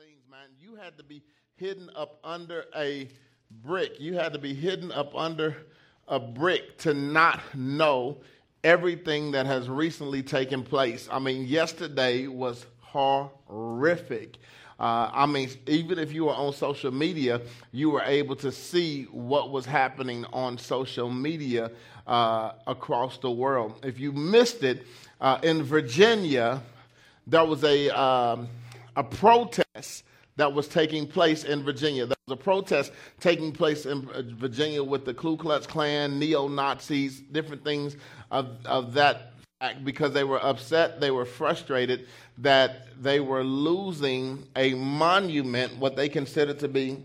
things, man. You had to be hidden up under a brick. You had to be hidden up under a brick to not know everything that has recently taken place. I mean, yesterday was horrific. Uh, I mean, even if you were on social media, you were able to see what was happening on social media uh, across the world. If you missed it, uh, in Virginia, there was a, um, a protest that was taking place in Virginia. There was a protest taking place in uh, Virginia with the Ku Klux Klan, neo Nazis, different things of, of that fact because they were upset, they were frustrated that they were losing a monument, what they considered to be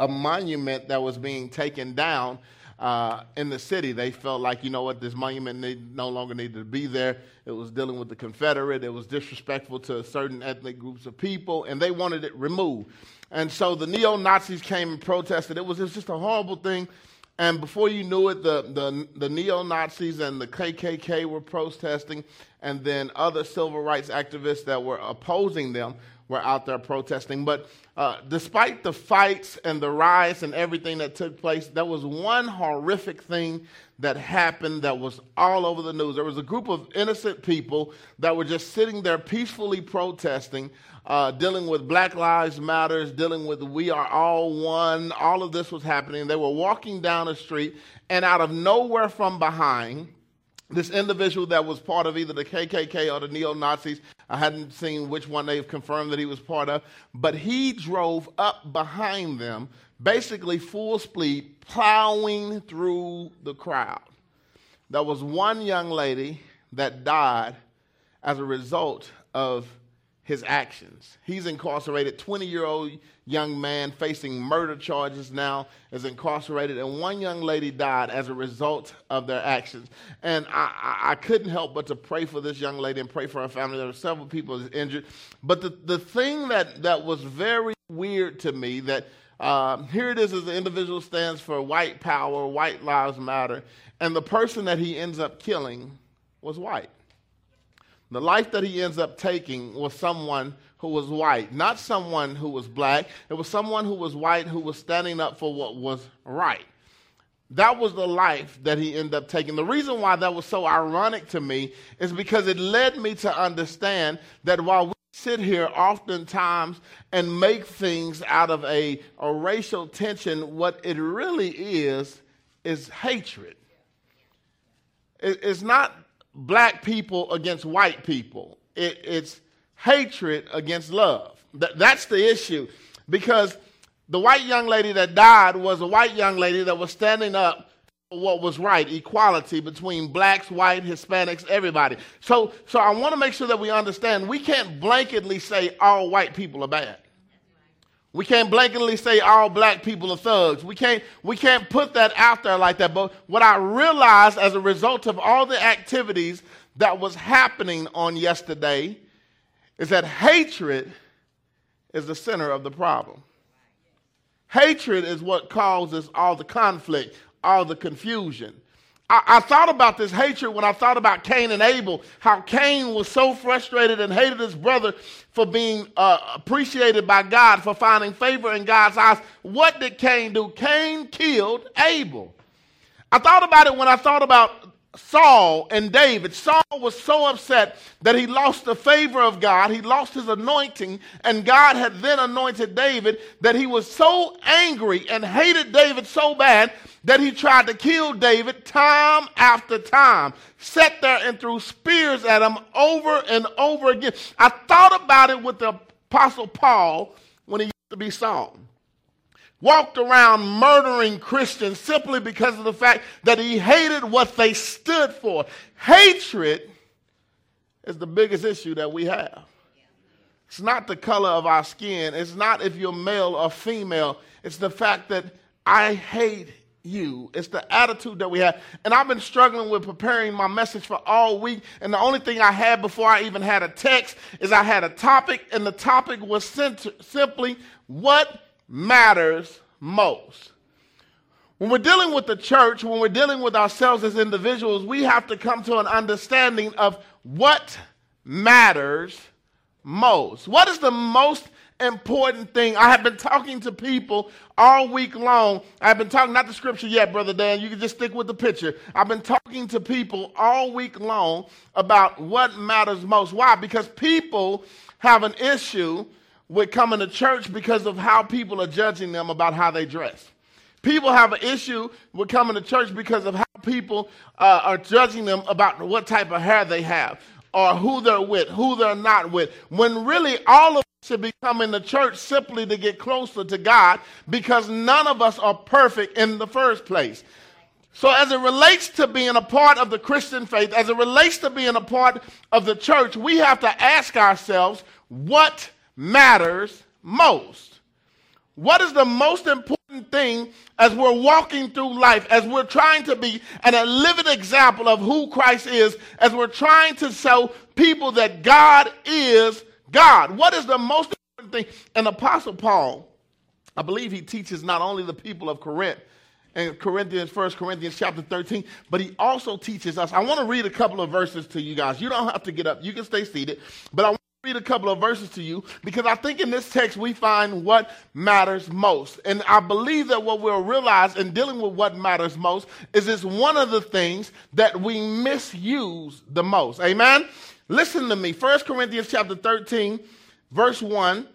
a monument that was being taken down uh, in the city. They felt like, you know what, this monument need, no longer needed to be there. It was dealing with the Confederate. It was disrespectful to certain ethnic groups of people, and they wanted it removed. And so the neo Nazis came and protested. It was, it was just a horrible thing. And before you knew it, the, the, the neo Nazis and the KKK were protesting, and then other civil rights activists that were opposing them were out there protesting. But uh, despite the fights and the riots and everything that took place, there was one horrific thing that happened that was all over the news. There was a group of innocent people that were just sitting there peacefully protesting, uh, dealing with Black Lives Matters, dealing with We Are All One. All of this was happening. They were walking down the street, and out of nowhere from behind, this individual that was part of either the KKK or the neo Nazis, I hadn't seen which one they've confirmed that he was part of, but he drove up behind them, basically full speed, plowing through the crowd. There was one young lady that died as a result of his actions. He's incarcerated, 20 year old young man facing murder charges now is incarcerated, and one young lady died as a result of their actions. And I, I, couldn't help but to pray for this young lady and pray for her family. There were several people injured. But the, the thing that, that was very weird to me that uh, here it is as the individual stands for white power, white lives matter, and the person that he ends up killing was white. The life that he ends up taking was someone who was white, not someone who was black. It was someone who was white who was standing up for what was right. That was the life that he ended up taking. The reason why that was so ironic to me is because it led me to understand that while we sit here oftentimes and make things out of a, a racial tension, what it really is is hatred. It, it's not black people against white people. It, it's hatred against love. Th- that's the issue. Because the white young lady that died was a white young lady that was standing up for what was right, equality between blacks, white, Hispanics, everybody. So, so I want to make sure that we understand we can't blanketly say all white people are bad. We can't blanketly say all black people are thugs. We can't, we can't put that out there like that. But what I realized as a result of all the activities that was happening on yesterday is that hatred is the center of the problem. Hatred is what causes all the conflict, all the confusion. I, I, thought about this hatred when I thought about Cain and Abel, how Cain was so frustrated and hated his brother for being uh, appreciated by God, for finding favor in God's eyes. What did Cain do? Cain killed Abel. I thought about it when I thought about Saul and David. Saul was so upset that he lost the favor of God, he lost his anointing, and God had then anointed David that he was so angry and hated David so bad that he tried to kill David time after time. Sat there and threw spears at him over and over again. I thought about it with the Apostle Paul when he used to be Saul walked around murdering Christians simply because of the fact that he hated what they stood for. Hatred is the biggest issue that we have. It's not the color of our skin, it's not if you're male or female, it's the fact that I hate you. It's the attitude that we have. And I've been struggling with preparing my message for all week. And the only thing I had before I even had a text is I had a topic, and the topic was simply what matters most. When we're dealing with the church, when we're dealing with ourselves as individuals, we have to come to an understanding of what matters most. What is the most important thing. I have been talking to people all week long. I've been talking, not the scripture yet, Brother Dan. You can just stick with the picture. I've been talking to people all week long about what matters most. Why? Because people have an issue with coming to church because of how people are judging them about how they dress. People have an issue with coming to church because of how people uh, are judging them about what type of hair they have or who they're with, who they're not with. When really all of us should be coming to church simply to get closer to God because none of us are perfect in the first place. So, as it relates to being a part of the Christian faith, as it relates to being a part of the church, we have to ask ourselves what matters most. What is the most important thing as we're walking through life, as we're trying to be an, a living example of who Christ is, as we're trying to show people that God is God? What is the most important thing? And Apostle Paul, I believe he teaches not only the people of Corinth, in Corinthians, 1 Corinthians chapter 13, but he also teaches us. I want to read a couple of verses to you guys. You don't have to get up, you can stay seated, but I read a couple of verses to you because I think in this text we find what matters most. And I believe that what we'll realize in dealing with what matters most is it's one of the things that we misuse the most. Amen? Listen to me. 1 Corinthians chapter 13, verse 1.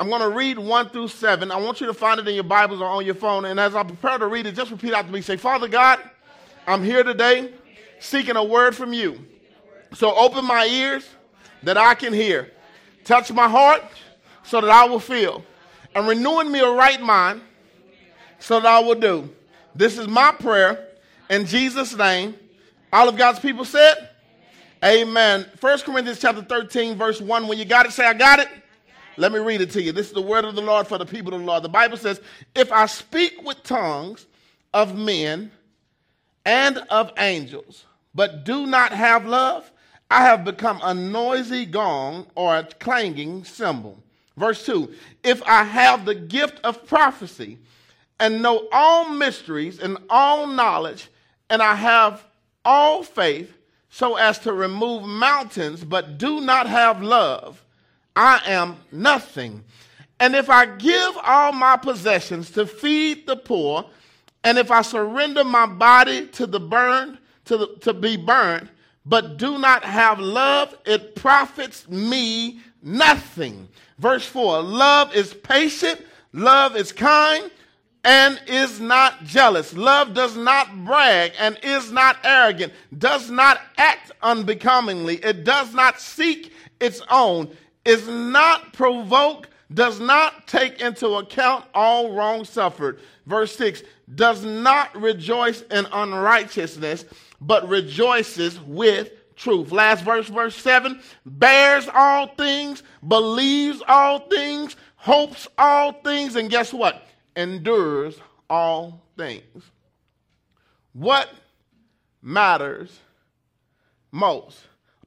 I'm going to read 1 through 7. I want you to find it in your Bibles or on your phone. And as I prepare to read it, just repeat after me. Say, Father God, I'm here today seeking a word from you. So open my ears that I can hear. Touch my heart so that I will feel. And renewing me a right mind so that I will do. This is my prayer in Jesus' name. All of God's people said, Amen. 1 Corinthians chapter 13, verse 1. When you got it, say, I got it. Let me read it to you. This is the word of the Lord for the people of the Lord. The Bible says, If I speak with tongues of men and of angels, but do not have love, I have become a noisy gong or a clanging cymbal. Verse 2 If I have the gift of prophecy and know all mysteries and all knowledge, and I have all faith so as to remove mountains, but do not have love, I am nothing. And if I give all my possessions to feed the poor, and if I surrender my body to the burned, to, the, to be burned, but do not have love, it profits me nothing. Verse 4 Love is patient, love is kind, and is not jealous. Love does not brag and is not arrogant, does not act unbecomingly, it does not seek its own, is not provoked, does not take into account all wrong suffered. Verse 6 does not rejoice in unrighteousness but rejoices with truth. Last verse, verse 7 bears all things, believes all things, hopes all things, and guess what? Endures all things. What matters most?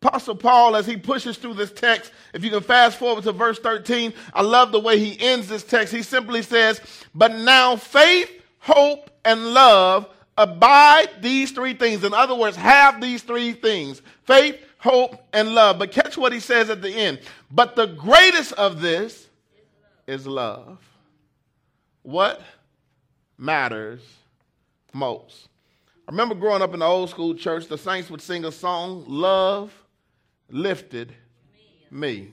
Apostle Paul, as he pushes through this text, if you can fast forward to verse 13, I love the way he ends this text. He simply says, But now faith, hope, and love abide these three things. In other words, have these three things faith, hope, and love. But catch what he says at the end. But the greatest of this is love. What matters most? I remember growing up in the old school church, the saints would sing a song, Love Lifted Me.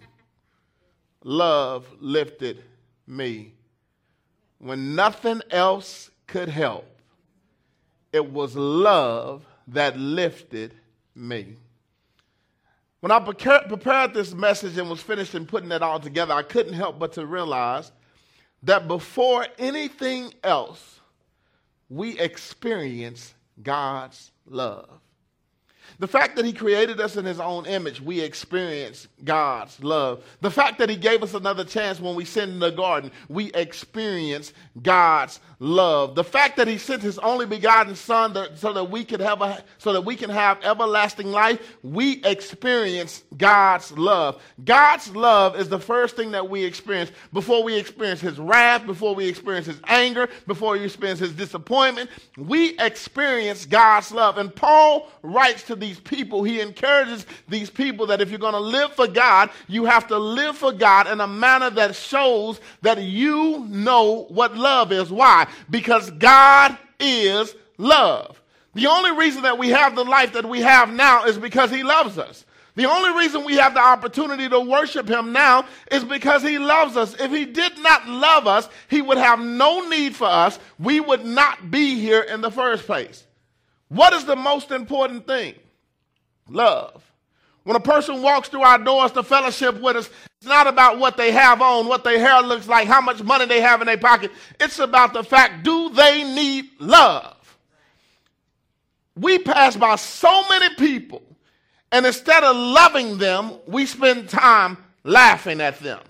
Love lifted me. When nothing else could help it was love that lifted me. When I prepared this message and was finished and putting it all together, I couldn't help but to realize that before anything else, we experience God's love. The fact that he created us in his own image, we experience God's love. The fact that he gave us another chance when we sinned in the garden, we experience God's love. The fact that he sent his only begotten son that, so that we could have a, so that we can have everlasting life, we experience God's love. God's love is the first thing that we experience before we experience his wrath, before we experience his anger, before we experience his disappointment. We experience God's love. And Paul writes to these people, he encourages these people that if you're going to live for God, you have to live for God in a manner that shows that you know what love is. Why? Because God is love. The only reason that we have the life that we have now is because he loves us. The only reason we have the opportunity to worship him now is because he loves us. If he did not love us, he would have no need for us. We would not be here in the first place. What is the most important thing? Love. When a person walks through our doors to fellowship with us, it's not about what they have on, what their hair looks like, how much money they have in their pocket. It's about the fact do they need love? We pass by so many people and instead of loving them, we spend time laughing at them.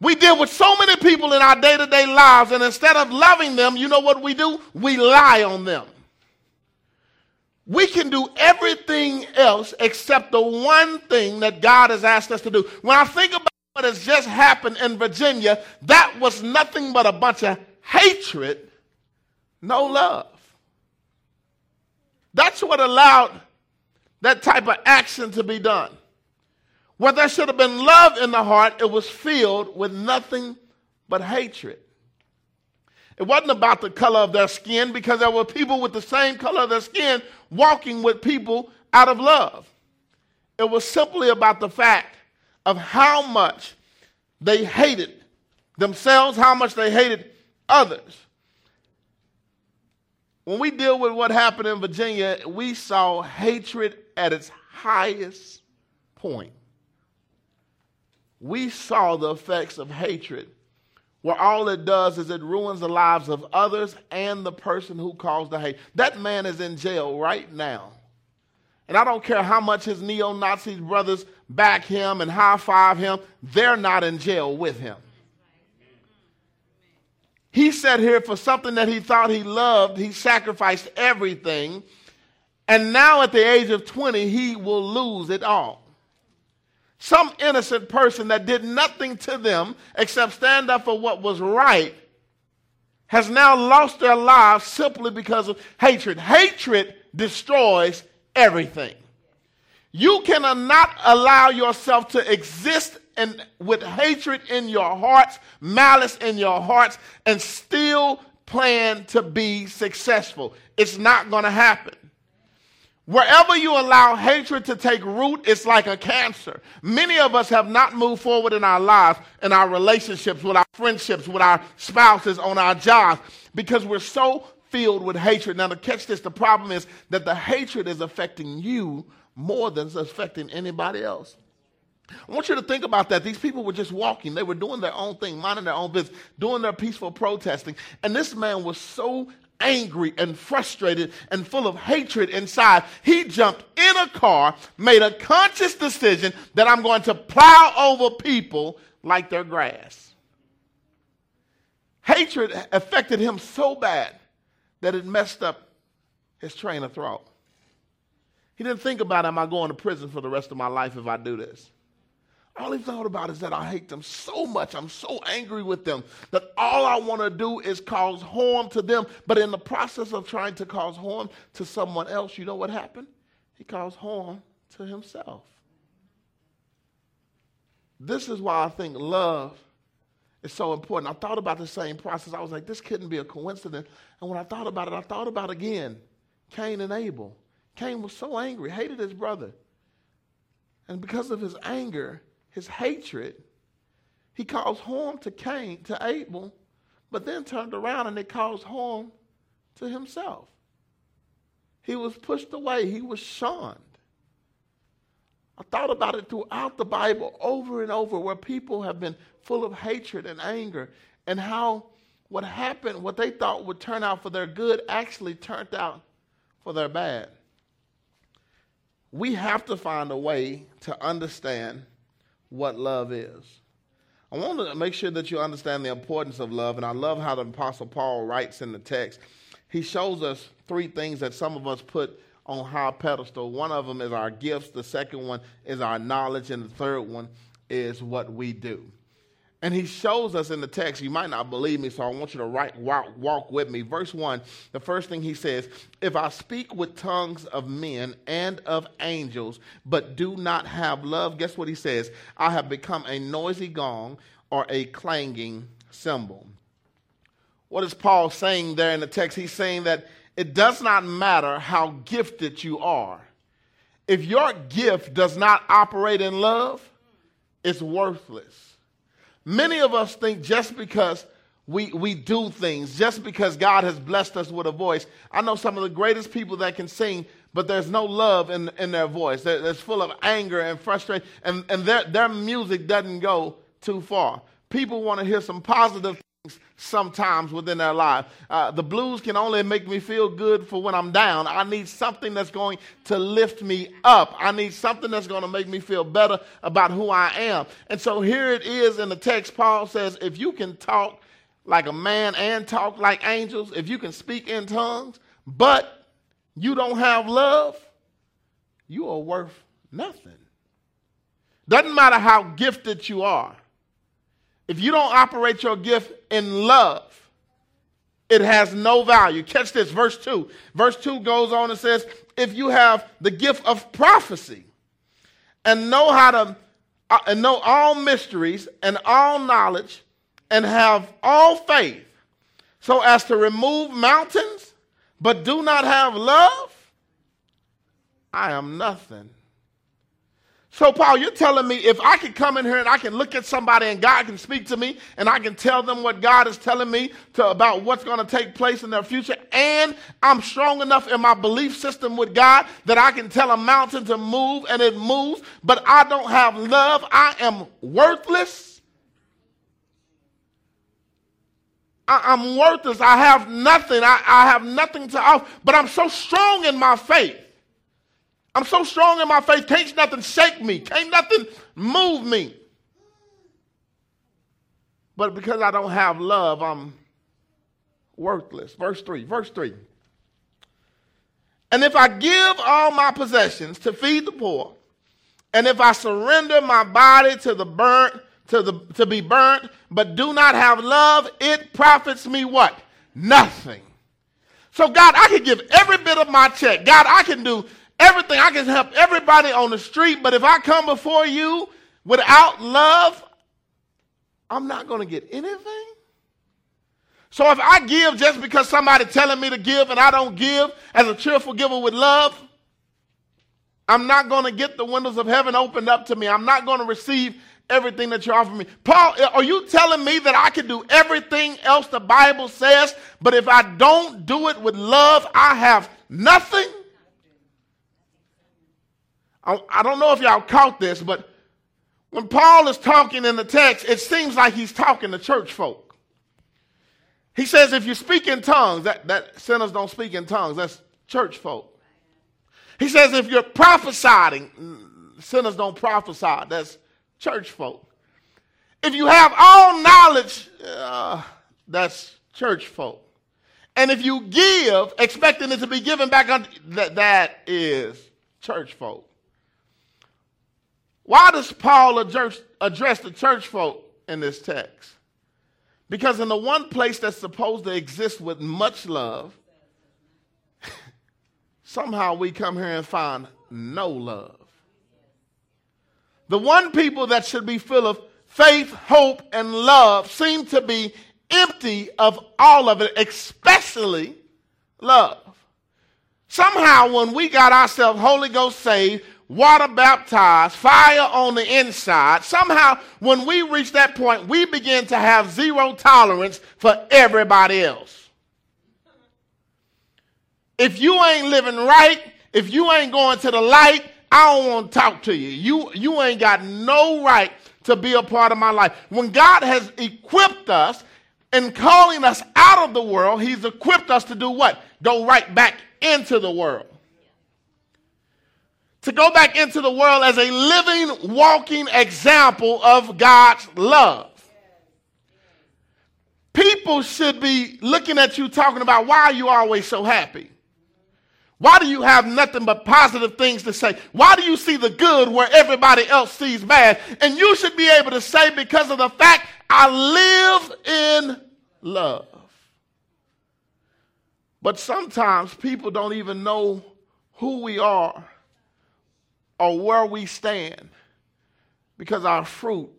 We deal with so many people in our day to day lives, and instead of loving them, you know what we do? We lie on them. We can do everything else except the one thing that God has asked us to do. When I think about what has just happened in Virginia, that was nothing but a bunch of hatred, no love. That's what allowed that type of action to be done. Where there should have been love in the heart, it was filled with nothing but hatred. It wasn't about the color of their skin because there were people with the same color of their skin walking with people out of love. It was simply about the fact of how much they hated themselves, how much they hated others. When we deal with what happened in Virginia, we saw hatred at its highest point. We saw the effects of hatred, where all it does is it ruins the lives of others and the person who caused the hate. That man is in jail right now. And I don't care how much his neo Nazi brothers back him and high five him, they're not in jail with him. He sat here for something that he thought he loved. He sacrificed everything. And now, at the age of 20, he will lose it all. Some innocent person that did nothing to them except stand up for what was right has now lost their lives simply because of hatred. Hatred destroys everything. You cannot allow yourself to exist with hatred in your hearts, malice in your hearts, and still plan to be successful. It's not going to happen. Wherever you allow hatred to take root, it's like a cancer. Many of us have not moved forward in our lives, in our relationships, with our friendships, with our spouses, on our jobs, because we're so filled with hatred. Now, to catch this, the problem is that the hatred is affecting you more than it's affecting anybody else. I want you to think about that. These people were just walking. They were doing their own thing, minding their own business, doing their peaceful protesting. And this man was so angry and frustrated and full of hatred inside. He jumped in a car, made a conscious decision that I'm going to plow over people like their grass. Hatred affected him so bad that it messed up his train of thought. He didn't think about, am I going to prison for the rest of my life if I do this? All he thought about is that I hate them so much. I'm so angry with them that all I want to do is cause harm to them. But in the process of trying to cause harm to someone else, you know what happened? He caused harm to himself. This is why I think love is so important. I thought about the same process. I was like, this couldn't be a coincidence. And when I thought about it, I thought about again Cain and Abel. Cain was so angry, hated his brother. And because of his anger, his hatred, he caused harm to Cain, to Abel, but then turned around and it caused harm to himself. He was pushed away, he was shunned. I thought about it throughout the Bible over and over where people have been full of hatred and anger, and how what happened, what they thought would turn out for their good, actually turned out for their bad. We have to find a way to understand what love is. I want to make sure that you understand the importance of love, and I love how the Apostle Paul writes in the text. He shows us three things that some of us put on high pedestal. One of them is our gifts, the second one is our knowledge, and the third one is what we do. And he shows us in the text, you might not believe me, so I want you to walk, walk with me. Verse 1, the first thing he says, If I speak with tongues of men and of angels, but do not have love, guess what he says? I have become a noisy gong or a clanging cymbal. What is Paul saying there in the text? He's saying that it does not matter how gifted you are. If your gift does not operate in love, it's worthless. Many of us think just because we, we do things, just because God has blessed us with a voice. I know some of the greatest people that can sing, but there's no love in, in their voice. It's full of anger and frustration, and, and their, their music doesn't go too far. People want to hear some positive sometimes within their life. Uh, the blues can only make me feel good for when I'm down. I need something that's going to lift me up. I need something that's going to make me feel better about who I am. And so here it is in the text. Paul says, if you can talk like a man and talk like angels, if you can speak in tongues, but you don't have love, you are worth nothing. Doesn't matter how gifted you are. If you don't operate your gift in love, it has no value. Catch this, verse 2. Verse 2 goes on and says, If you have the gift of prophecy and know how to uh, and know all mysteries and all knowledge and have all faith so as to remove mountains, but do not have love, I am nothing. So, Paul, you're telling me if I can come in here and I can look at somebody and God can speak to me and I can tell them what God is telling me to, about what's going to take place in their future, and I'm strong enough in my belief system with God that I can tell a mountain to move and it moves, but I don't have love, I am worthless. I, am worthless. I have nothing. I, I have nothing to offer, but I'm so strong in my faith I'm so strong in my faith, can't nothing shake me, can't nothing move me. But because I don't have love, I'm worthless. Verse 3, verse 3. And if I give all my possessions to feed the poor, and if I surrender my body to the burnt, to the to be burnt, but do not have love, it profits me what? Nothing. So God, I can give every bit of my check. God, I can do everything. I can help everybody on the street, but if I come before you without love, I'm not going to get anything. So if I give just because somebody telling me to give and I don't give as a cheerful giver with love, I'm not going to get the windows of heaven opened up to me. I'm not going to receive everything that you offer me. Paul, are you telling me that I can do everything else the Bible says, but if I don't do it with love, I have nothing? I, don't know if y'all caught this, but when Paul is talking in the text, it seems like he's talking to church folk. He says, if you speak in tongues, that, that sinners don't speak in tongues, that's church folk. He says, if you're prophesying, sinners don't prophesy, that's church folk. If you have all knowledge, uh, that's church folk. And if you give, expecting it to be given back, that, that is church folk. Why does Paul address, the church folk in this text? Because in the one place that's supposed to exist with much love, somehow we come here and find no love. The one people that should be full of faith, hope, and love seem to be empty of all of it, especially love. Somehow, when we got ourselves Holy Ghost saved, water baptized, fire on the inside. Somehow, when we reach that point, we begin to have zero tolerance for everybody else. If you ain't living right, if you ain't going to the light, I don't want to talk to you. You, you ain't got no right to be a part of my life. When God has equipped us and calling us out of the world, He's equipped us to do what? Go right back into the world to go back into the world as a living, walking example of God's love. People should be looking at you talking about why are you always so happy? Why do you have nothing but positive things to say? Why do you see the good where everybody else sees bad? And you should be able to say, because of the fact I live in love. But sometimes people don't even know who we are or where we stand because our fruit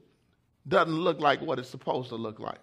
doesn't look like what it's supposed to look like.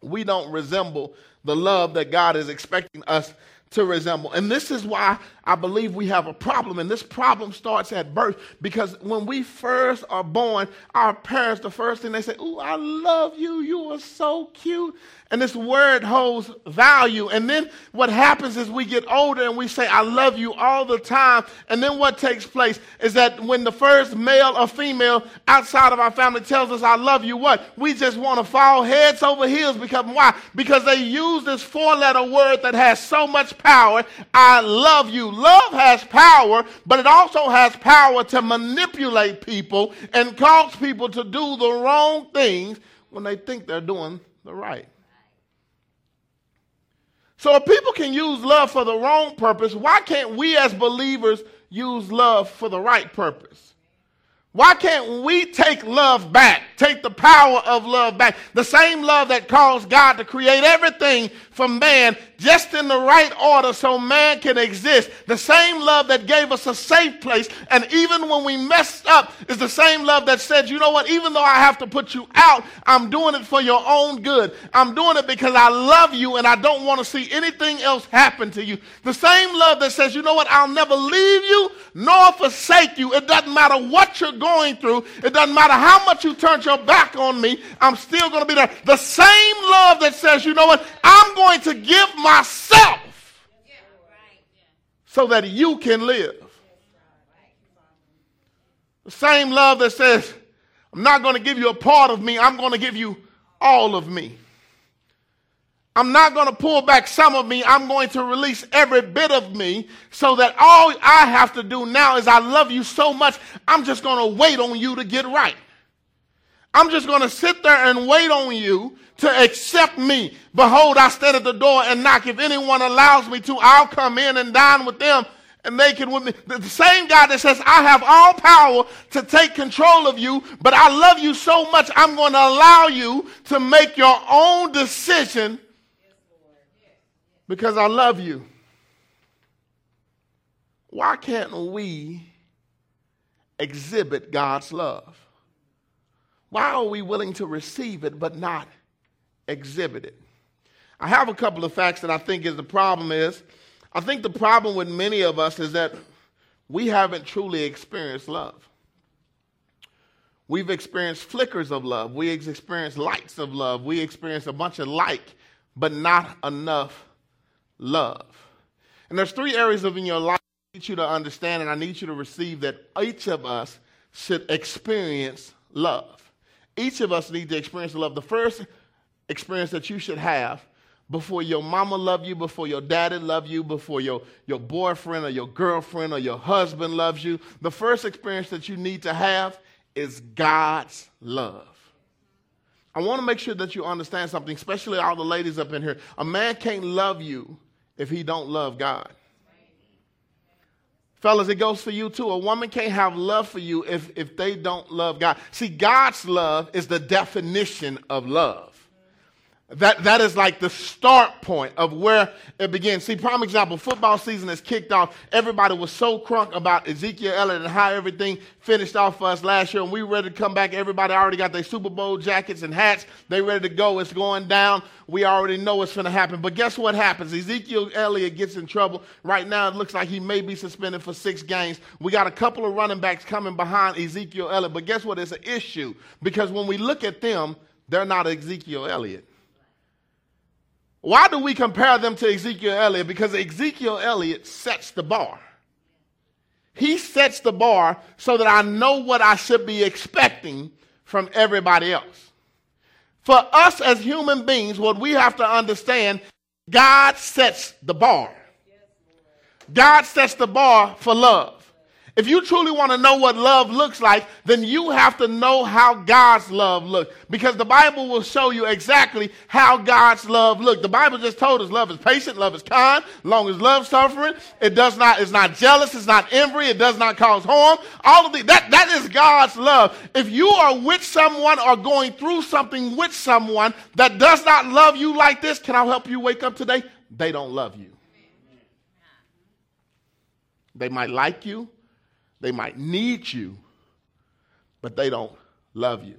We don't resemble the love that God is expecting us to resemble. And this is why I believe we have a problem. And this problem starts at birth because when we first are born, our parents, the first thing they say, Oh, I love you. You are so cute. And this word holds value. And then what happens is we get older and we say, I love you all the time. And then what takes place is that when the first male or female outside of our family tells us, I love you, what? We just want to fall heads over heels because why? Because they use this four letter word that has so much power. I love you. Love has power, but it also has power to manipulate people and cause people to do the wrong things when they think they're doing the right. So if people can use love for the wrong purpose, why can't we as believers use love for the right purpose? Why can't we take love back? Take the power of love back. The same love that caused God to create everything for man just in the right order so man can exist. The same love that gave us a safe place. And even when we messed up is the same love that said, you know what, even though I have to put you out, I'm doing it for your own good. I'm doing it because I love you and I don't want to see anything else happen to you. The same love that says, you know what, I'll never leave you nor forsake you. It doesn't matter what you're going through. It doesn't matter how much you turned your back on me. I'm still going to be there. The same love that says, you know what? I'm going to give myself so that you can live. The same love that says, I'm not going to give you a part of me, I'm going to give you all of me. I'm not going to pull back some of me. I'm going to release every bit of me so that all I have to do now is I love you so much, I'm just going to wait on you to get right. I'm just going to sit there and wait on you to accept me. Behold, I stand at the door and knock. If anyone allows me to, I'll come in and dine with them and they can with me. The same God that says, I have all power to take control of you, but I love you so much, I'm going to allow you to make your own decision because I love you. Why can't we exhibit God's love? Why are we willing to receive it but not exhibit it? I have a couple of facts that I think is the problem is I think the problem with many of us is that we haven't truly experienced love. We've experienced flickers of love. We experienced lights of love. We experienced a bunch of like, but not enough love. And there's three areas of in your life I need you to understand and I need you to receive that each of us should experience love. Each of us need to experience love. The first experience that you should have before your mama love you, before your daddy love you, before your, your boyfriend or your girlfriend or your husband loves you, the first experience that you need to have is God's love. I want to make sure that you understand something, especially all the ladies up in here. A man can't love you if he don't love God. Fellas, it goes for you too. A woman can't have love for you if, if they don't love God. See, God's love is the definition of love. That, that is like the start point of where it begins. See, prime example, football season is kicked off. Everybody was so crunk about Ezekiel Elliott and how everything finished off for us last year, and we were ready to come back. Everybody already got their Super Bowl jackets and hats. They ready to go. It's going down. We already know what's going to happen. But guess what happens? Ezekiel Elliott gets in trouble. Right now, it looks like he may be suspended for six games. We got a couple of running backs coming behind Ezekiel Elliott. But guess what? It's an issue because when we look at them, they're not Ezekiel Elliott. Why do we compare them to Ezekiel Elliott? Because Ezekiel Elliott sets the bar. He sets the bar so that I know what I should be expecting from everybody else. For us as human beings, what we have to understand, God sets the bar. God sets the bar for love. If you truly want to know what love looks like, then you have to know how God's love looks. Because the Bible will show you exactly how God's love looks. The Bible just told us love is patient, love is kind, long as love suffering. It does not, it's not jealous, it's not envy, it does not cause harm. All of the that, that is God's love. If you are with someone or going through something with someone that does not love you like this, can I help you wake up today? They don't love you. They might like you, they might need you, but they don't love you.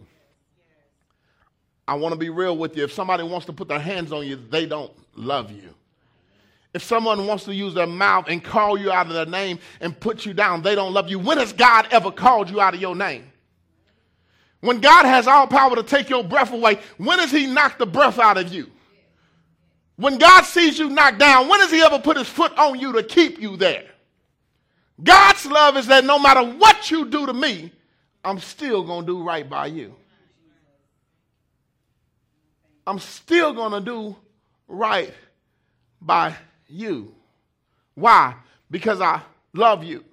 I want to be real with you. If somebody wants to put their hands on you, they don't love you. If someone wants to use their mouth and call you out of their name and put you down, they don't love you. When has God ever called you out of your name? When God has all power to take your breath away, when has He knocked the breath out of you? When God sees you knocked down, when has He ever put His foot on you to keep you there? God's love is that no matter what you do to me, I'm still going to do right by you. I'm still going to do right by you. Why? Because I love you.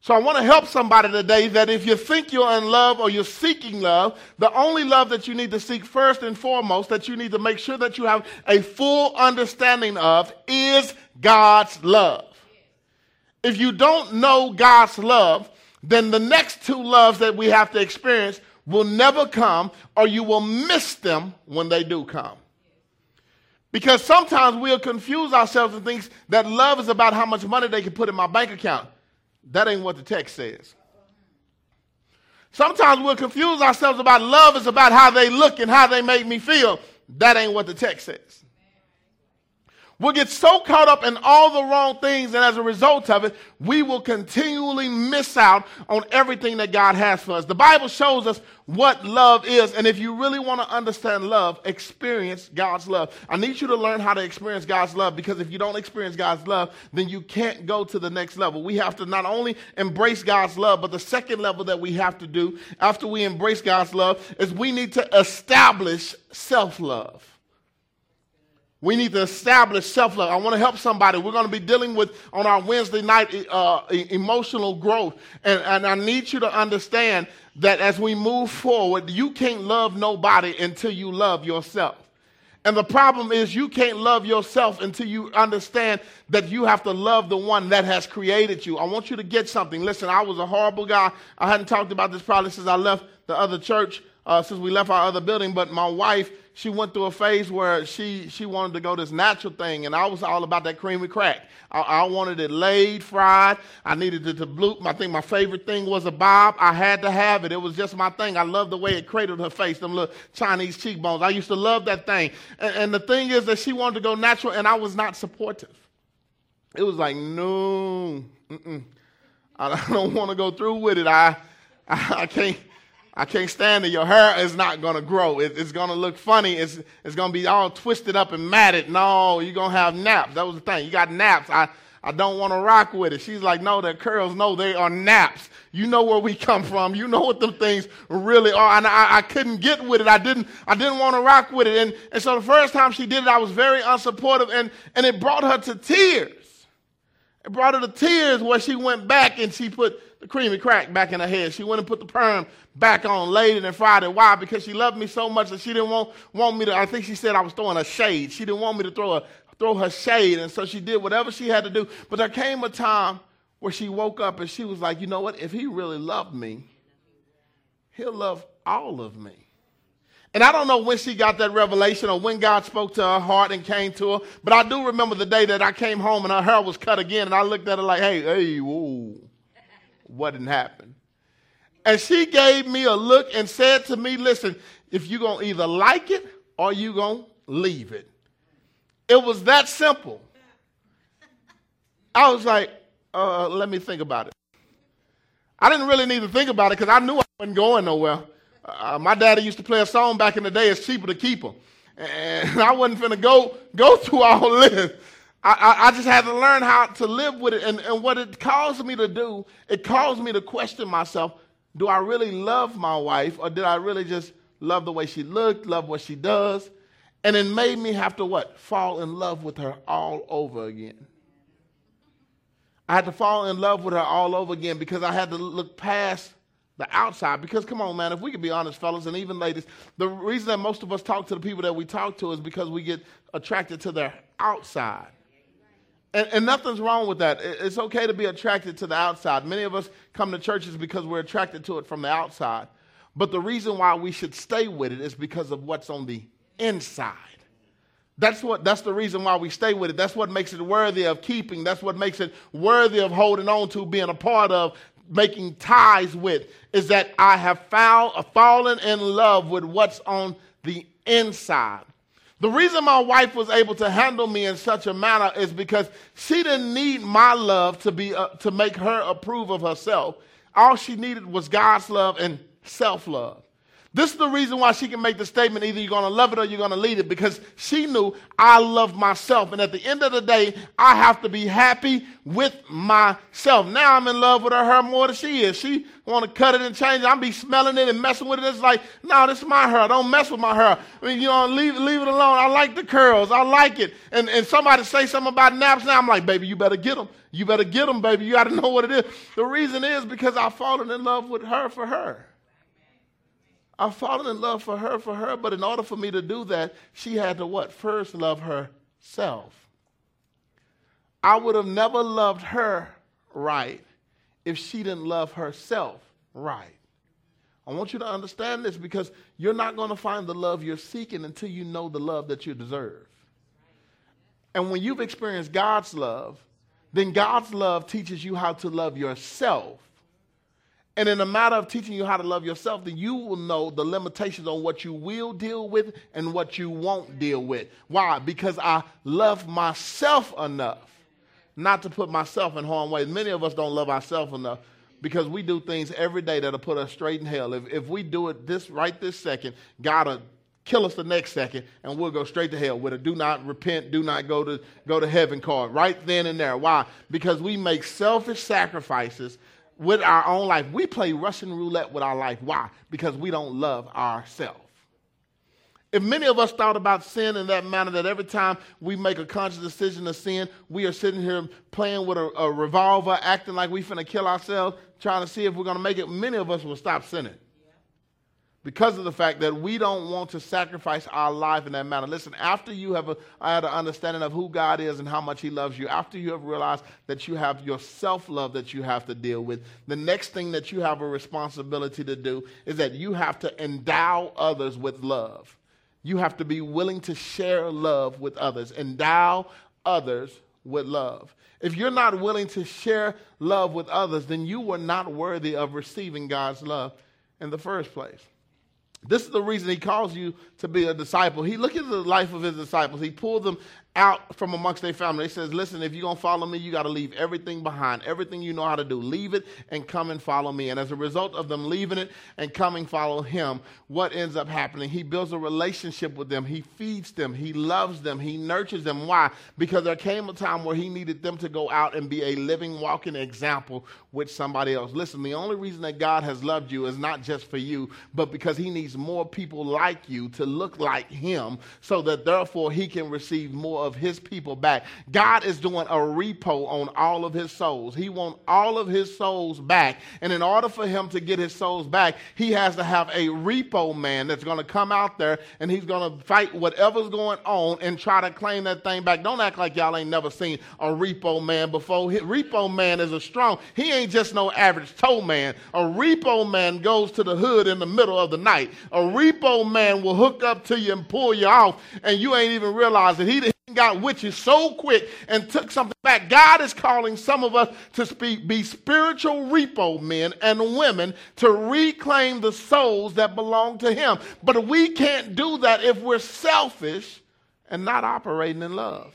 So I want to help somebody today that if you think you're in love or you're seeking love, the only love that you need to seek first and foremost, that you need to make sure that you have a full understanding of, is God's love. If you don't know God's love, then the next two loves that we have to experience will never come, or you will miss them when they do come. Because sometimes we'll confuse ourselves and think that love is about how much money they can put in my bank account. That ain't what the text says. Sometimes we'll confuse ourselves about love is about how they look and how they make me feel. That ain't what the text says. We'll get so caught up in all the wrong things, and as a result of it, we will continually miss out on everything that God has for us. The Bible shows us what love is, and if you really want to understand love, experience God's love. I need you to learn how to experience God's love because if you don't experience God's love, then you can't go to the next level. We have to not only embrace God's love, but the second level that we have to do after we embrace God's love is we need to establish self love. We need to establish self love. I want to help somebody. We're going to be dealing with on our Wednesday night uh, emotional growth. And, and I need you to understand that as we move forward, you can't love nobody until you love yourself. And the problem is, you can't love yourself until you understand that you have to love the one that has created you. I want you to get something. Listen, I was a horrible guy. I hadn't talked about this probably since I left the other church, uh, since we left our other building, but my wife she went through a phase where she she wanted to go this natural thing, and I was all about that creamy crack. I, I wanted it laid, fried. I needed it to bloop. I think my favorite thing was a bob. I had to have it. It was just my thing. I loved the way it cradled her face, them little Chinese cheekbones. I used to love that thing. And, and the thing is that she wanted to go natural, and I was not supportive. It was like, no, mm-mm. I don't want to go through with it. I, I, I can't. I can't stand it. Your hair is not going to grow. It, it's going to look funny. It's, it's going to be all twisted up and matted. No, you're going to have naps. That was the thing. You got naps. I, I don't want to rock with it. She's like, no, they're curls. No, they are naps. You know where we come from. You know what them things really are. And I, I couldn't get with it. I didn't, I didn't want to rock with it. And, and so the first time she did it, I was very unsupportive and, and it brought her to tears. It brought her to tears where she went back and she put the creamy crack back in her head. She went and put the perm back on, later than Friday. Why? Because she loved me so much that she didn't want, want me to, I think she said I was throwing a shade. She didn't want me to throw, a, throw her shade. And so she did whatever she had to do. But there came a time where she woke up and she was like, you know what? If he really loved me, he'll love all of me. And I don't know when she got that revelation or when God spoke to her heart and came to her, but I do remember the day that I came home and her hair was cut again, and I looked at her like, hey, hey, whoa what didn't happen. And she gave me a look and said to me, listen, if you're going to either like it or you're going to leave it. It was that simple. I was like, uh, let me think about it. I didn't really need to think about it because I knew I wasn't going nowhere. Uh, my daddy used to play a song back in the day, It's Cheaper to Keep Them. And I wasn't going to go, go through all this. I, I, just had to learn how to live with it. And, and what it caused me to do, it caused me to question myself do I really love my wife or did I really just love the way she looked, love what she does? And it made me have to what? Fall in love with her all over again. I had to fall in love with her all over again because I had to look past the outside. Because, come on, man, if we can be honest, fellas, and even ladies, the reason that most of us talk to the people that we talk to is because we get attracted to their outside. And, and, nothing's wrong with that. It's okay to be attracted to the outside. Many of us come to churches because we're attracted to it from the outside. But the reason why we should stay with it is because of what's on the inside. That's what that's the reason why we stay with it. That's what makes it worthy of keeping. That's what makes it worthy of holding on to, being a part of, making ties with, is that I have found fallen in love with what's on the inside. The reason my wife was able to handle me in such a manner is because she didn't need my love to be uh, to make her approve of herself. All she needed was God's love and self-love. This is the reason why she can make the statement either you're going to love it or you're going to leave it because she knew I love myself. And at the end of the day, I have to be happy with myself. Now I'm in love with her, her more than she is. She want to cut it and change it. I'm be smelling it and messing with it. It's like, no, this is my hair. Don't mess with my hair. I mean, you know, leave, leave it alone. I like the curls. I like it. And, and somebody say something about naps now. I'm like, baby, you better get them. You better get them, baby. You got to know what it is. The reason is because I've fallen in love with her for her. I've fallen in love for her, for her, but in order for me to do that, she had to what? First love herself. I would have never loved her right if she didn't love herself right. I want you to understand this because you're not going to find the love you're seeking until you know the love that you deserve. And when you've experienced God's love, then God's love teaches you how to love yourself and in a matter of teaching you how to love yourself, then you will know the limitations on what you will deal with and what you won't deal with. Why? Because I love myself enough not to put myself in harm's way. Many of us don't love ourselves enough because we do things every day that'll put us straight in hell. If, if we do it this right this second, God will kill us the next second and we'll go straight to hell with a do not repent, do not go to go to heaven card right then and there. Why? Because we make selfish sacrifices with our own life. We play Russian roulette with our life. Why? Because we don't love ourselves. If many of us thought about sin in that manner, that every time we make a conscious decision to sin, we are sitting here playing with a, a revolver, acting like we finna kill ourselves, trying to see if we're gonna make it, many of us will stop sinning because of the fact that we don't want to sacrifice our life in that manner. Listen, after you have a, had an understanding of who God is and how much He loves you, after you have realized that you have your self love that you have to deal with, the next thing that you have a responsibility to do is that you have to endow others with love. You have to be willing to share love with others, endow others with love. If you're not willing to share love with others, then you were not worthy of receiving God's love in the first place. This is the reason he calls you to be a disciple. He look at the life of his disciples. He pulled them out from amongst their family. He says, Listen, if you're going to follow me, you got to leave everything behind, everything you know how to do. Leave it and come and follow me. And as a result of them leaving it and coming follow him, what ends up happening? He builds a relationship with them. He feeds them. He loves them. He nurtures them. Why? Because there came a time where he needed them to go out and be a living, walking example with somebody else. Listen, the only reason that God has loved you is not just for you, but because he needs more people like you to look like him so that therefore he can receive more of his people back. God is doing a repo on all of his souls. He wants all of his souls back. And in order for him to get his souls back, he has to have a repo man that's going to come out there and he's going to fight whatever's going on and try to claim that thing back. Don't act like y'all ain't never seen a repo man before. Repo man is a strong, he ain't just no average tow man. A repo man goes to the hood in the middle of the night. A repo man will hook up to you and pull you off, and you ain't even realize that he got witches so quick and took something back. God is calling some of us to speak, be spiritual repo men and women to reclaim the souls that belong to Him. But we can't do that if we're selfish and not operating in love.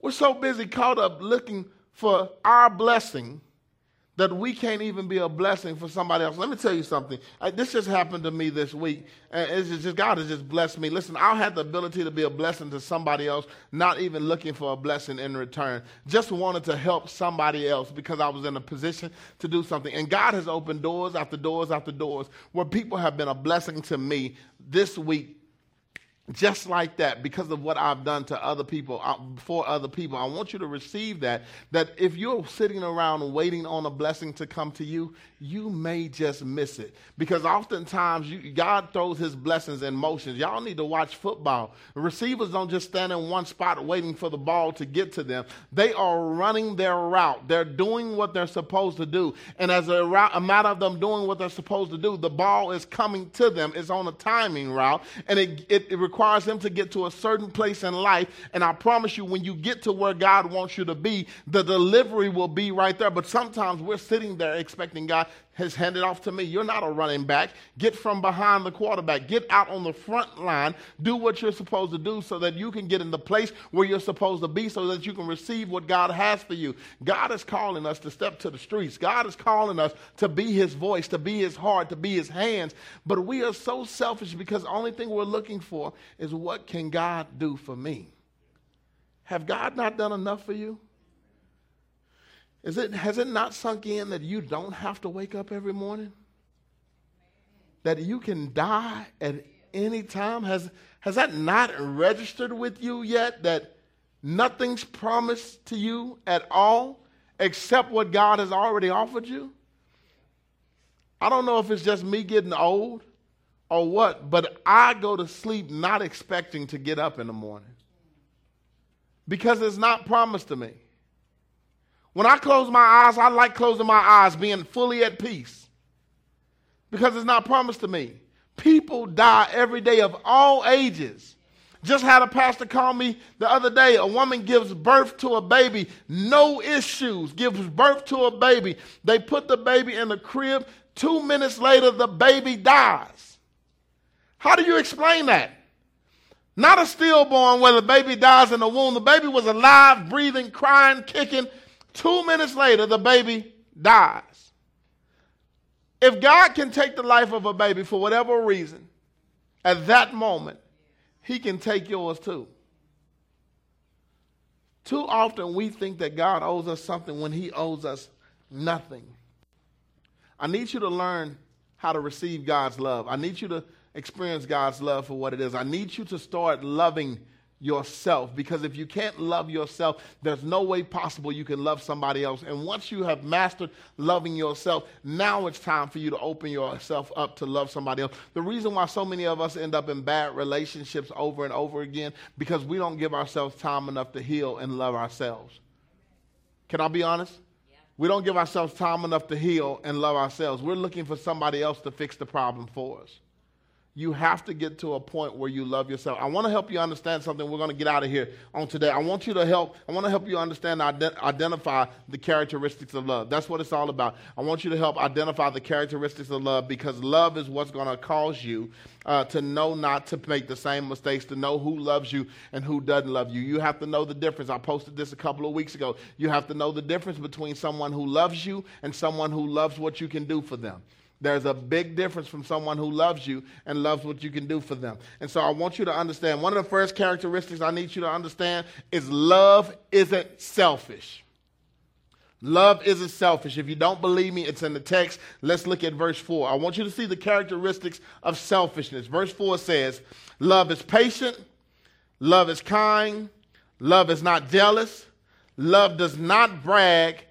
We're so busy caught up looking for our blessing that we can't even be a blessing for somebody else. Let me tell you something. I, this just happened to me this week. And it's just, God has just blessed me. Listen, I had the ability to be a blessing to somebody else, not even looking for a blessing in return. Just wanted to help somebody else because I was in a position to do something. And God has opened doors after doors after doors where people have been a blessing to me this week just like that because of what I've done to other people, uh, for other people. I want you to receive that. That if you're sitting around waiting on a blessing to come to you, you may just miss it. Because oftentimes you, God throws his blessings in motions. Y'all need to watch football. Receivers don't just stand in one spot waiting for the ball to get to them, they are running their route. They're doing what they're supposed to do. And as a, route, a matter of them doing what they're supposed to do, the ball is coming to them. It's on a timing route, and it, it, it requires them to get to a certain place in life. And I promise you, when you get to where God wants you to be, the delivery will be right there. But sometimes we're sitting there expecting God has handed off to me. You're not a running back. Get from behind the quarterback. Get out on the front line. Do what you're supposed to do so that you can get in the place where you're supposed to be so that you can receive what God has for you. God is calling us to step to the streets. God is calling us to be his voice, to be his heart, to be his hands. But we are so selfish because the only thing we're looking for is what can God do for me? Have God not done enough for you? Is it, has it not sunk in that you don't have to wake up every morning? That you can die at any time? Has, has that not registered with you yet that nothing's promised to you at all except what God has already offered you? I don't know if it's just me getting old or what, but I go to sleep not expecting to get up in the morning because it's not promised to me. When I close my eyes, I like closing my eyes, being fully at peace because it's not promised to me. People die every day of all ages. Just had a pastor call me the other day. A woman gives birth to a baby, no issues, gives birth to a baby. They put the baby in the crib. Two minutes later, the baby dies. How do you explain that? Not a stillborn where the baby dies in the womb. The baby was alive, breathing, crying, kicking. Two minutes later, the baby dies. If God can take the life of a baby for whatever reason, at that moment, he can take yours too. Too often we think that God owes us something when he owes us nothing. I need you to learn how to receive God's love. I need you to experience God's love for what it is. I need you to start loving yourself because if you can't love yourself, there's no way possible you can love somebody else. And once you have mastered loving yourself, now it's time for you to open yourself up to love somebody else. The reason why so many of us end up in bad relationships over and over again because we don't give ourselves time enough to heal and love ourselves. Can I be honest? We don't give ourselves time enough to heal and love ourselves. We're looking for somebody else to fix the problem for us you have to get to a point where you love yourself. I want to help you understand something. We're going to get out of here on today. I want you to help. I want to help you understand, identify the characteristics of love. That's what it's all about. I want you to help identify the characteristics of love because love is what's going to cause you uh, to know not to make the same mistakes, to know who loves you and who doesn't love you. You have to know the difference. I posted this a couple of weeks ago. You have to know the difference between someone who loves you and someone who loves what you can do for them. There's a big difference from someone who loves you and loves what you can do for them. And so I want you to understand one of the first characteristics I need you to understand is love isn't selfish. Love isn't selfish. If you don't believe me, it's in the text. Let's look at verse 4. I want you to see the characteristics of selfishness. Verse 4 says, Love is patient, love is kind, love is not jealous, love does not brag,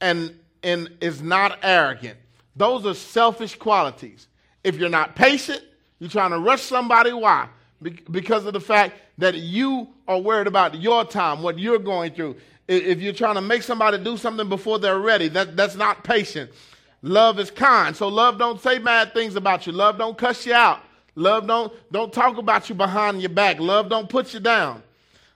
and, and is not arrogant. Those are selfish qualities. If you're not patient, you're trying to rush somebody. Why? Be- because of the fact that you are worried about your time, what you're going through. If you're trying to make somebody do something before they're ready, that, that's not patient. Love is kind. So love don't say bad things about you. Love don't cuss you out. Love don't, don't talk about you behind your back. Love don't put you down.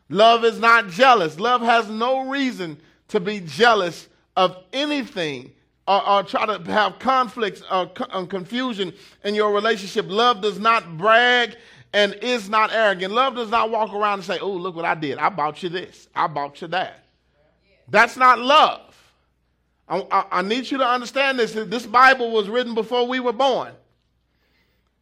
Love is not jealous. Love has no reason to be jealous of anything or, or try to have conflicts uh, or uh, confusion in your relationship. Love does not brag and is not arrogant. Love does not walk around and say, Oh, look what I did. I bought you this. I bought you that. That's not love. I, I, I, need you to understand this. This Bible was written before we were born.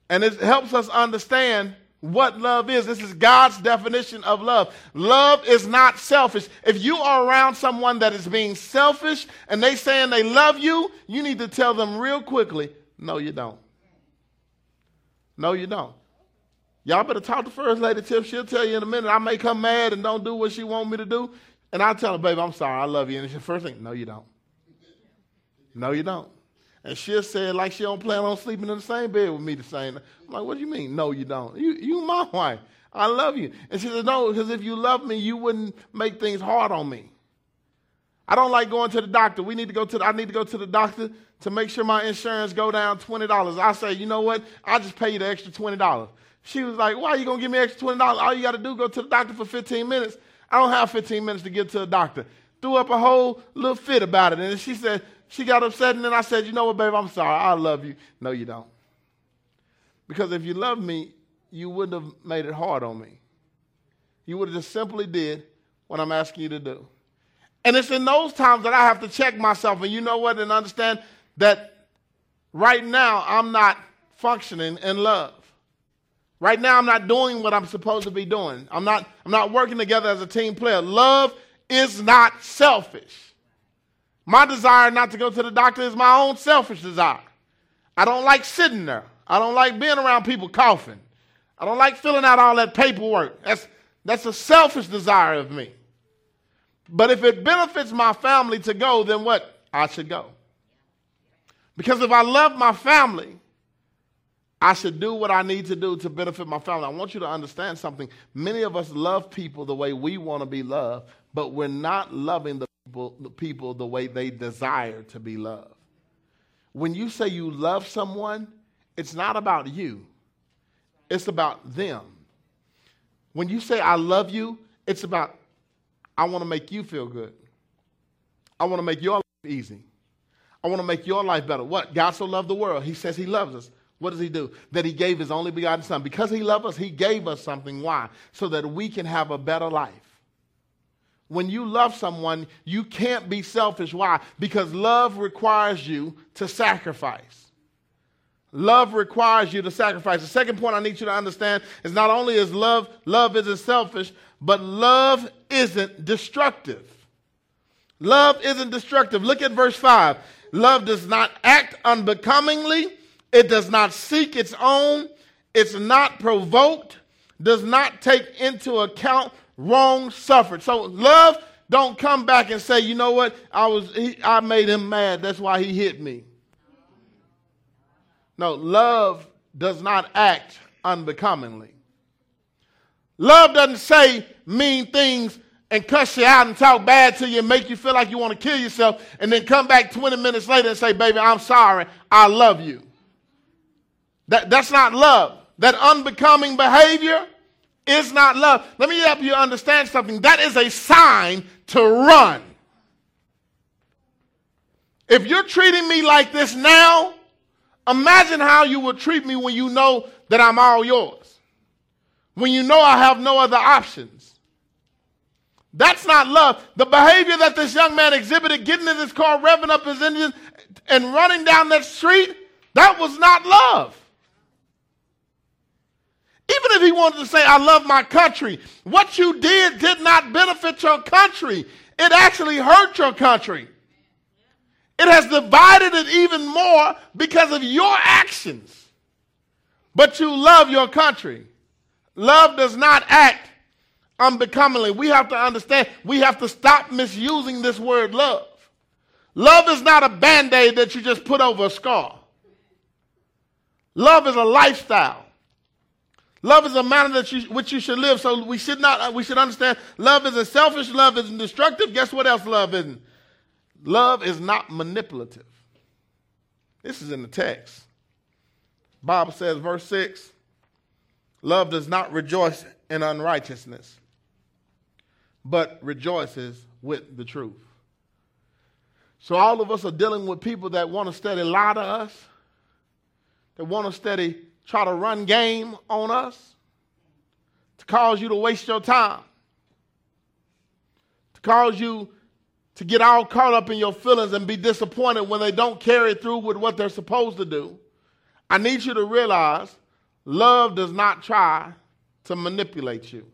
And it helps us understand what love is. This is God's definition of love. Love is not selfish. If you are around someone that is being selfish and they saying they love you, you need to tell them real quickly, no, you don't. No, you don't. Y'all better talk to First Lady Tiff. She'll tell you in a minute. I may come mad and don't do what she want me to do. And I'll tell her, baby, I'm sorry. I love you. And she first thing, no, you don't. No, you don't. And she'll say like she don't plan on sleeping in the same bed with me the same. I'm like, what do you mean? No, you don't. You, you my wife. I love you. And she said, no, because if you love me, you wouldn't make things hard on me. I don't like going to the doctor. We need to go to the, I need to go to the doctor to make sure my insurance go down $20. I say, you know what? I'll just pay you the extra $20. She was like, why are you going to give me extra $20? All you got to do go to the doctor for 15 minutes. I don't have 15 minutes to get to the doctor. Threw up a whole little fit about it. And she said, she got upset. And then I said, you know what, babe, I'm sorry. I love you. No, you don't. Because if you love me, you wouldn't have made it hard on me. You would have just simply did what I'm asking you to do. And it's in those times that I have to check myself. And you know what? And understand that right now I'm not functioning in love. Right now, I'm not doing what I'm supposed to be doing. I'm not, I'm not working together as a team player. Love is not selfish. My desire not to go to the doctor is my own selfish desire. I don't like sitting there. I don't like being around people coughing. I don't like filling out all that paperwork. That's, that's a selfish desire of me. But if it benefits my family to go, then what? I should go. Because if I love my family, I should do what I need to do to benefit my family. I want you to understand something. Many of us love people the way we want to be loved, but we're not loving the people, the way they desire to be loved. When you say you love someone, it's not about you, it's about them. When you say I love you, it's about I want to make you feel good. I want to make your life easy. I want to make your life better. What? God so loved the world. He says he loves us. What does he do? That he gave his only begotten son. Because he loved us, he gave us something. Why? So that we can have a better life. When you love someone, you can't be selfish. Why? Because love requires you to sacrifice. Love requires you to sacrifice. The second point I need you to understand is not only is love, love isn't selfish, but love isn't destructive. Love isn't destructive. Look at verse 5. Love does not act unbecomingly it does not seek its own. It's not provoked. Does not take into account wrong suffered. So love don't come back and say, you know what? I was he, I made him mad. That's why he hit me. No, love does not act unbecomingly. Love doesn't say mean things and cuss you out and talk bad to you and make you feel like you want to kill yourself and then come back 20 minutes later and say, baby, I'm sorry. I love you. That, that's not love. That unbecoming behavior is not love. Let me help you understand something. That is a sign to run. If you're treating me like this now, imagine how you would treat me when you know that I'm all yours. When you know I have no other options. That's not love. The behavior that this young man exhibited, getting in his car, revving up his engine, and running down that street, that was not love. Even if he wanted to say, I love my country, what you did did not benefit your country. It actually hurt your country. It has divided it even more because of your actions. But you love your country. Love does not act unbecomingly. We have to understand, we have to stop misusing this word love. Love is not a band aid that you just put over a scar. Love is a lifestyle. Love is a manner that you, which you should live. So we should not, we should understand love isn't selfish, love isn't destructive. Guess what else love isn't? Love is not manipulative. This is in the text. Bible says, verse 6 love does not rejoice in unrighteousness, but rejoices with the truth. So all of us are dealing with people that want to steady lie to us, that want to steady try to run game on us, to cause you to waste your time, to cause you to get all caught up in your feelings and be disappointed when they don't carry through with what they're supposed to do. I need you to realize love does not try to manipulate you.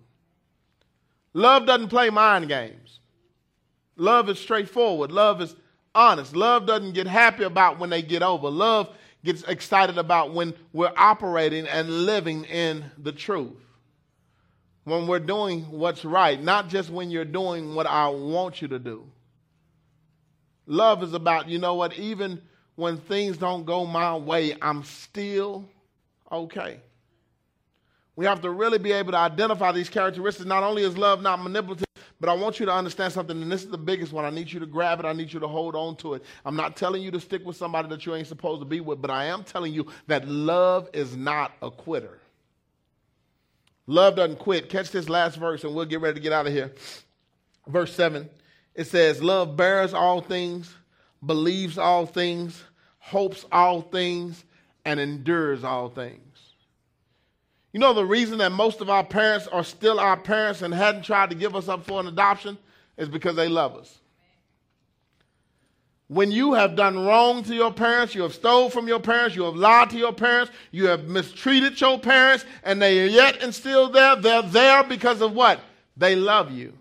Love doesn't play mind games. Love is straightforward. Love is honest. Love doesn't get happy about when they get over. Love gets excited about when we're operating and living in the truth. When we're doing what's right, not just when you're doing what I want you to do. Love is about, you know what, even when things don't go my way, I'm still okay. We have to really be able to identify these characteristics. Not only is love not manipulative, but I want you to understand something, and this is the biggest one. I need you to grab it. I need you to hold on to it. I'm not telling you to stick with somebody that you ain't supposed to be with, but I am telling you that love is not a quitter. Love doesn't quit. Catch this last verse, and we'll get ready to get out of here. Verse 7 it says, Love bears all things, believes all things, hopes all things, and endures all things. You know the reason that most of our parents are still our parents and hadn't tried to give us up for an adoption is because they love us. When you have done wrong to your parents, you have stole from your parents, you have lied to your parents, you have mistreated your parents, and they are yet and still there, they're there because of what? They love you.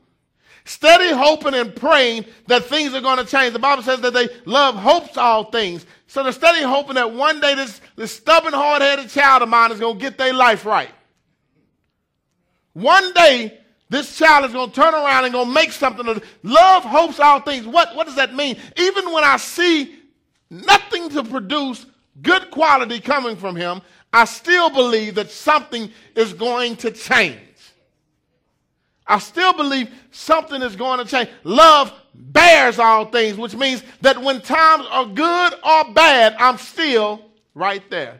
Steady hoping and praying that things are going to change. The Bible says that they love hopes all things. So they're steady hoping that one day this, this stubborn, hard headed child of mine is going to get their life right. One day, this child is going to turn around and going to make something of love hopes all things. What, what does that mean? Even when I see nothing to produce good quality coming from him, I still believe that something is going to change. I still believe something is going to change. Love bears all things, which means that when times are good or bad, I'm still right there.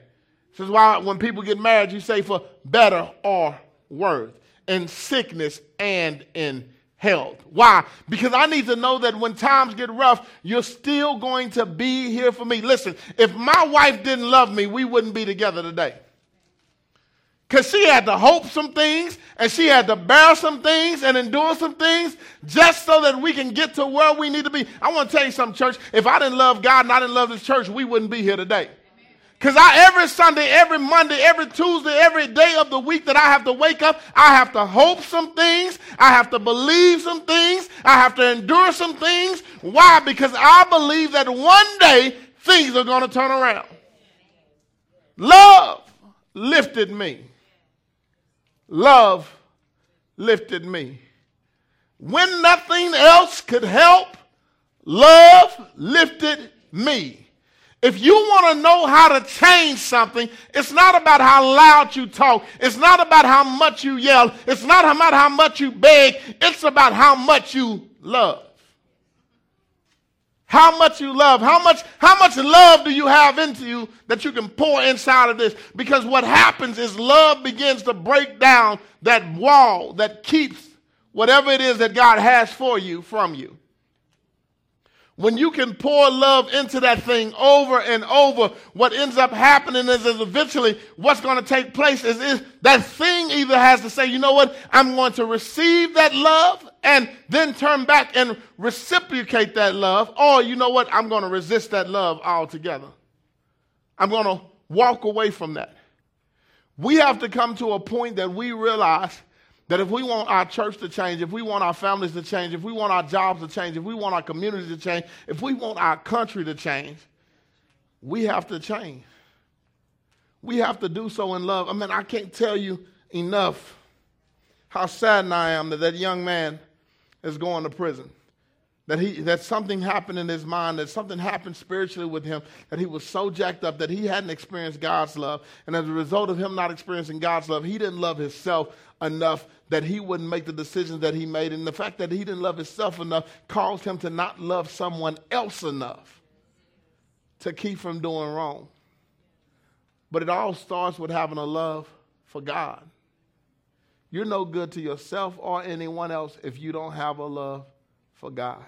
This is why when people get married, you say for better or worse, in sickness and in health. Why? Because I need to know that when times get rough, you're still going to be here for me. Listen, if my wife didn't love me, we wouldn't be together today. Because she had to hope some things and she had to bear some things and endure some things just so that we can get to where we need to be. I want to tell you something, church. If I didn't love God and I didn't love this church, we wouldn't be here today. Because I every Sunday, every Monday, every Tuesday, every day of the week that I have to wake up, I have to hope some things. I have to believe some things. I have to endure some things. Why? Because I believe that one day things are going to turn around. Love lifted me love lifted me. When nothing else could help, love lifted me. If you want to know how to change something, it's not about how loud you talk. It's not about how much you yell. It's not about how much you beg. It's about how much you love how much you love how much how much love do you have into you that you can pour inside of this? Because what happens is love begins to break down that wall that keeps whatever it is that god has for you from you. When you can pour love into that thing over and over, what ends up happening is, is eventually what's going to take place is, is that thing either has to say, you know what, I'm going to receive that love and then turn back and reciprocate that love, or you know what, I'm going to resist that love altogether. I'm going to walk away from that. We have to come to a point that we realize that if we want our church to change, if we want our families to change, if we want our jobs to change, if we want our community to change, if we want our country to change, we have to change. We have to do so in love. I mean, I can't tell you enough how saddened I am that that young man is going to prison. That he that something happened in his mind that something happened spiritually with him that he was so jacked up that he hadn't experienced god's love. And as a result of him not experiencing god's love he didn't love himself enough that he wouldn't make the decisions that he made. And the fact that he didn't love himself enough caused him to not love someone else enough to keep from doing wrong. But it all starts with having a love for god you're no good to yourself or anyone else if you don't have a love for God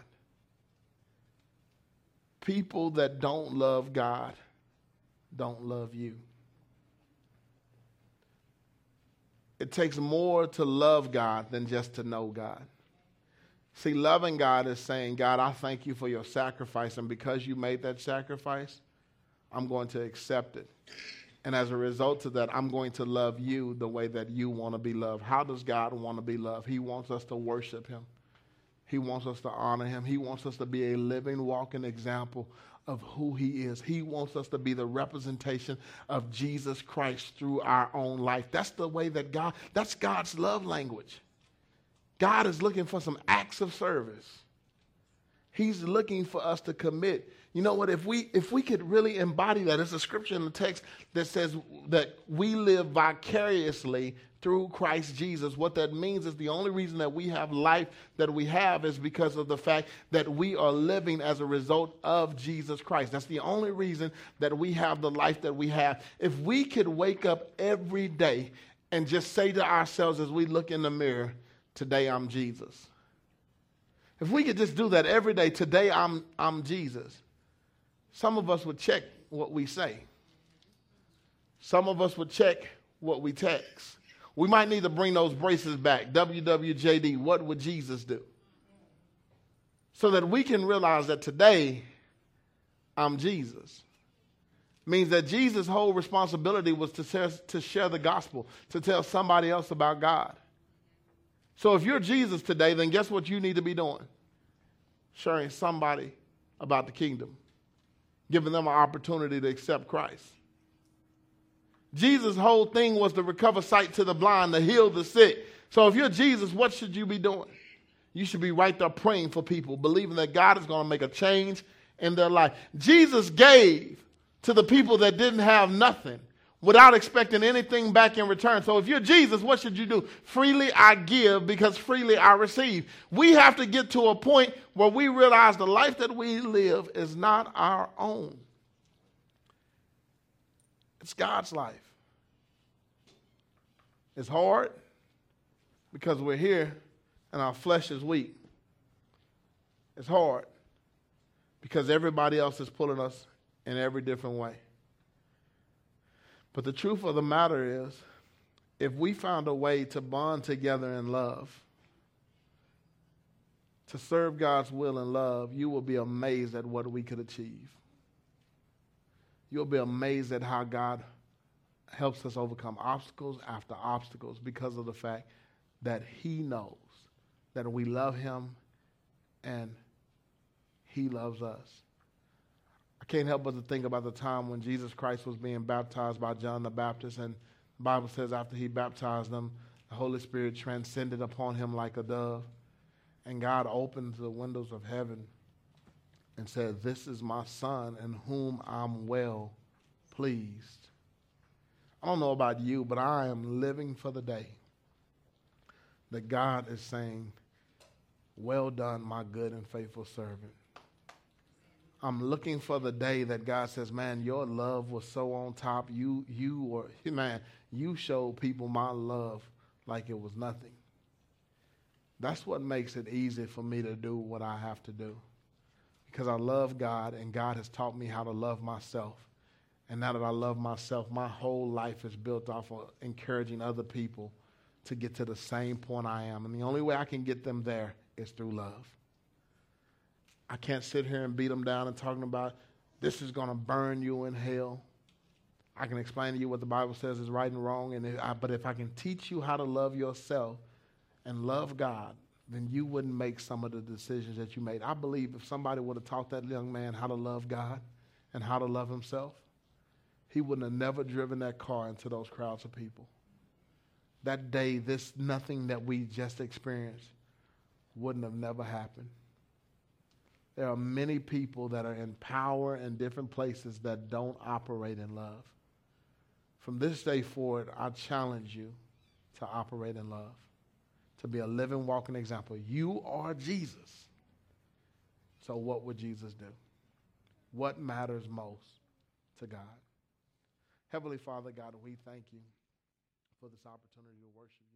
people that don't love God don't love you. It takes more to love God than just to know God. See, loving God is saying, God, I thank you for your sacrifice, and because you made that sacrifice, I'm going to accept it. And as a result of that, I'm going to love you the way that you want to be loved. How does God want to be loved? He wants us to worship Him. He wants us to honor him. He wants us to be a living, walking example of who he is. He wants us to be the representation of Jesus Christ through our own life. That's the way that God, that's God's love language. God is looking for some acts of service. He's looking for us to commit. You know what? If we if we could really embody that, there's a scripture in the text that says that we live vicariously through Christ Jesus. What that means is the only reason that we have life that we have is because of the fact that we are living as a result of Jesus Christ. That's the only reason that we have the life that we have. If we could wake up every day and just say to ourselves as we look in the mirror, Today I'm Jesus. If we could just do that every day, today I'm, I'm Jesus, some of us would check what we say. Some of us would check what we text. We might need to bring those braces back. WWJD, what would Jesus do? So that we can realize that today I'm Jesus. Means that Jesus' whole responsibility was to share, to share the gospel, to tell somebody else about God. So if you're Jesus today, then guess what you need to be doing? Sharing somebody about the kingdom, giving them an opportunity to accept Christ. Jesus' whole thing was to recover sight to the blind, to heal the sick. So if you're Jesus, what should you be doing? You should be right there praying for people, believing that God is going to make a change in their life. Jesus gave to the people that didn't have nothing without expecting anything back in return. So if you're Jesus, what should you do? Freely I give because freely I receive. We have to get to a point where we realize the life that we live is not our own. It's God's life. It's hard because we're here and our flesh is weak. It's hard because everybody else is pulling us in every different way. But the truth of the matter is, if we found a way to bond together in love, to serve God's will in love, you will be amazed at what we could achieve. You'll be amazed at how God helps us overcome obstacles after obstacles because of the fact that He knows that we love Him and He loves us. I can't help but to think about the time when Jesus Christ was being baptized by John the Baptist, and the Bible says after he baptized them, the Holy Spirit transcended upon him like a dove, and God opened the windows of heaven and said, This is my son in whom I'm well pleased. I don't know about you, but I am living for the day that God is saying, Well done, my good and faithful servant. I'm looking for the day that God says, "Man, your love was so on top. You, you were, man, you showed people my love like it was nothing." That's what makes it easy for me to do what I have to do, because I love God, and God has taught me how to love myself. And now that I love myself, my whole life is built off of encouraging other people to get to the same point I am. And the only way I can get them there is through love. I can't sit here and beat them down and talking about this is going to burn you in hell. I can explain to you what the Bible says is right and wrong, and I, but if I can teach you how to love yourself and love God, then you wouldn't make some of the decisions that you made. I believe if somebody would have taught that young man how to love God and how to love himself, he wouldn't have never driven that car into those crowds of people. That day, this nothing that we just experienced wouldn't have never happened. There are many people that are in power in different places that don't operate in love. From this day forward, I challenge you to operate in love, to be a living, walking example. You are Jesus. So, what would Jesus do? What matters most to God? Heavenly Father, God, we thank you for this opportunity to worship you.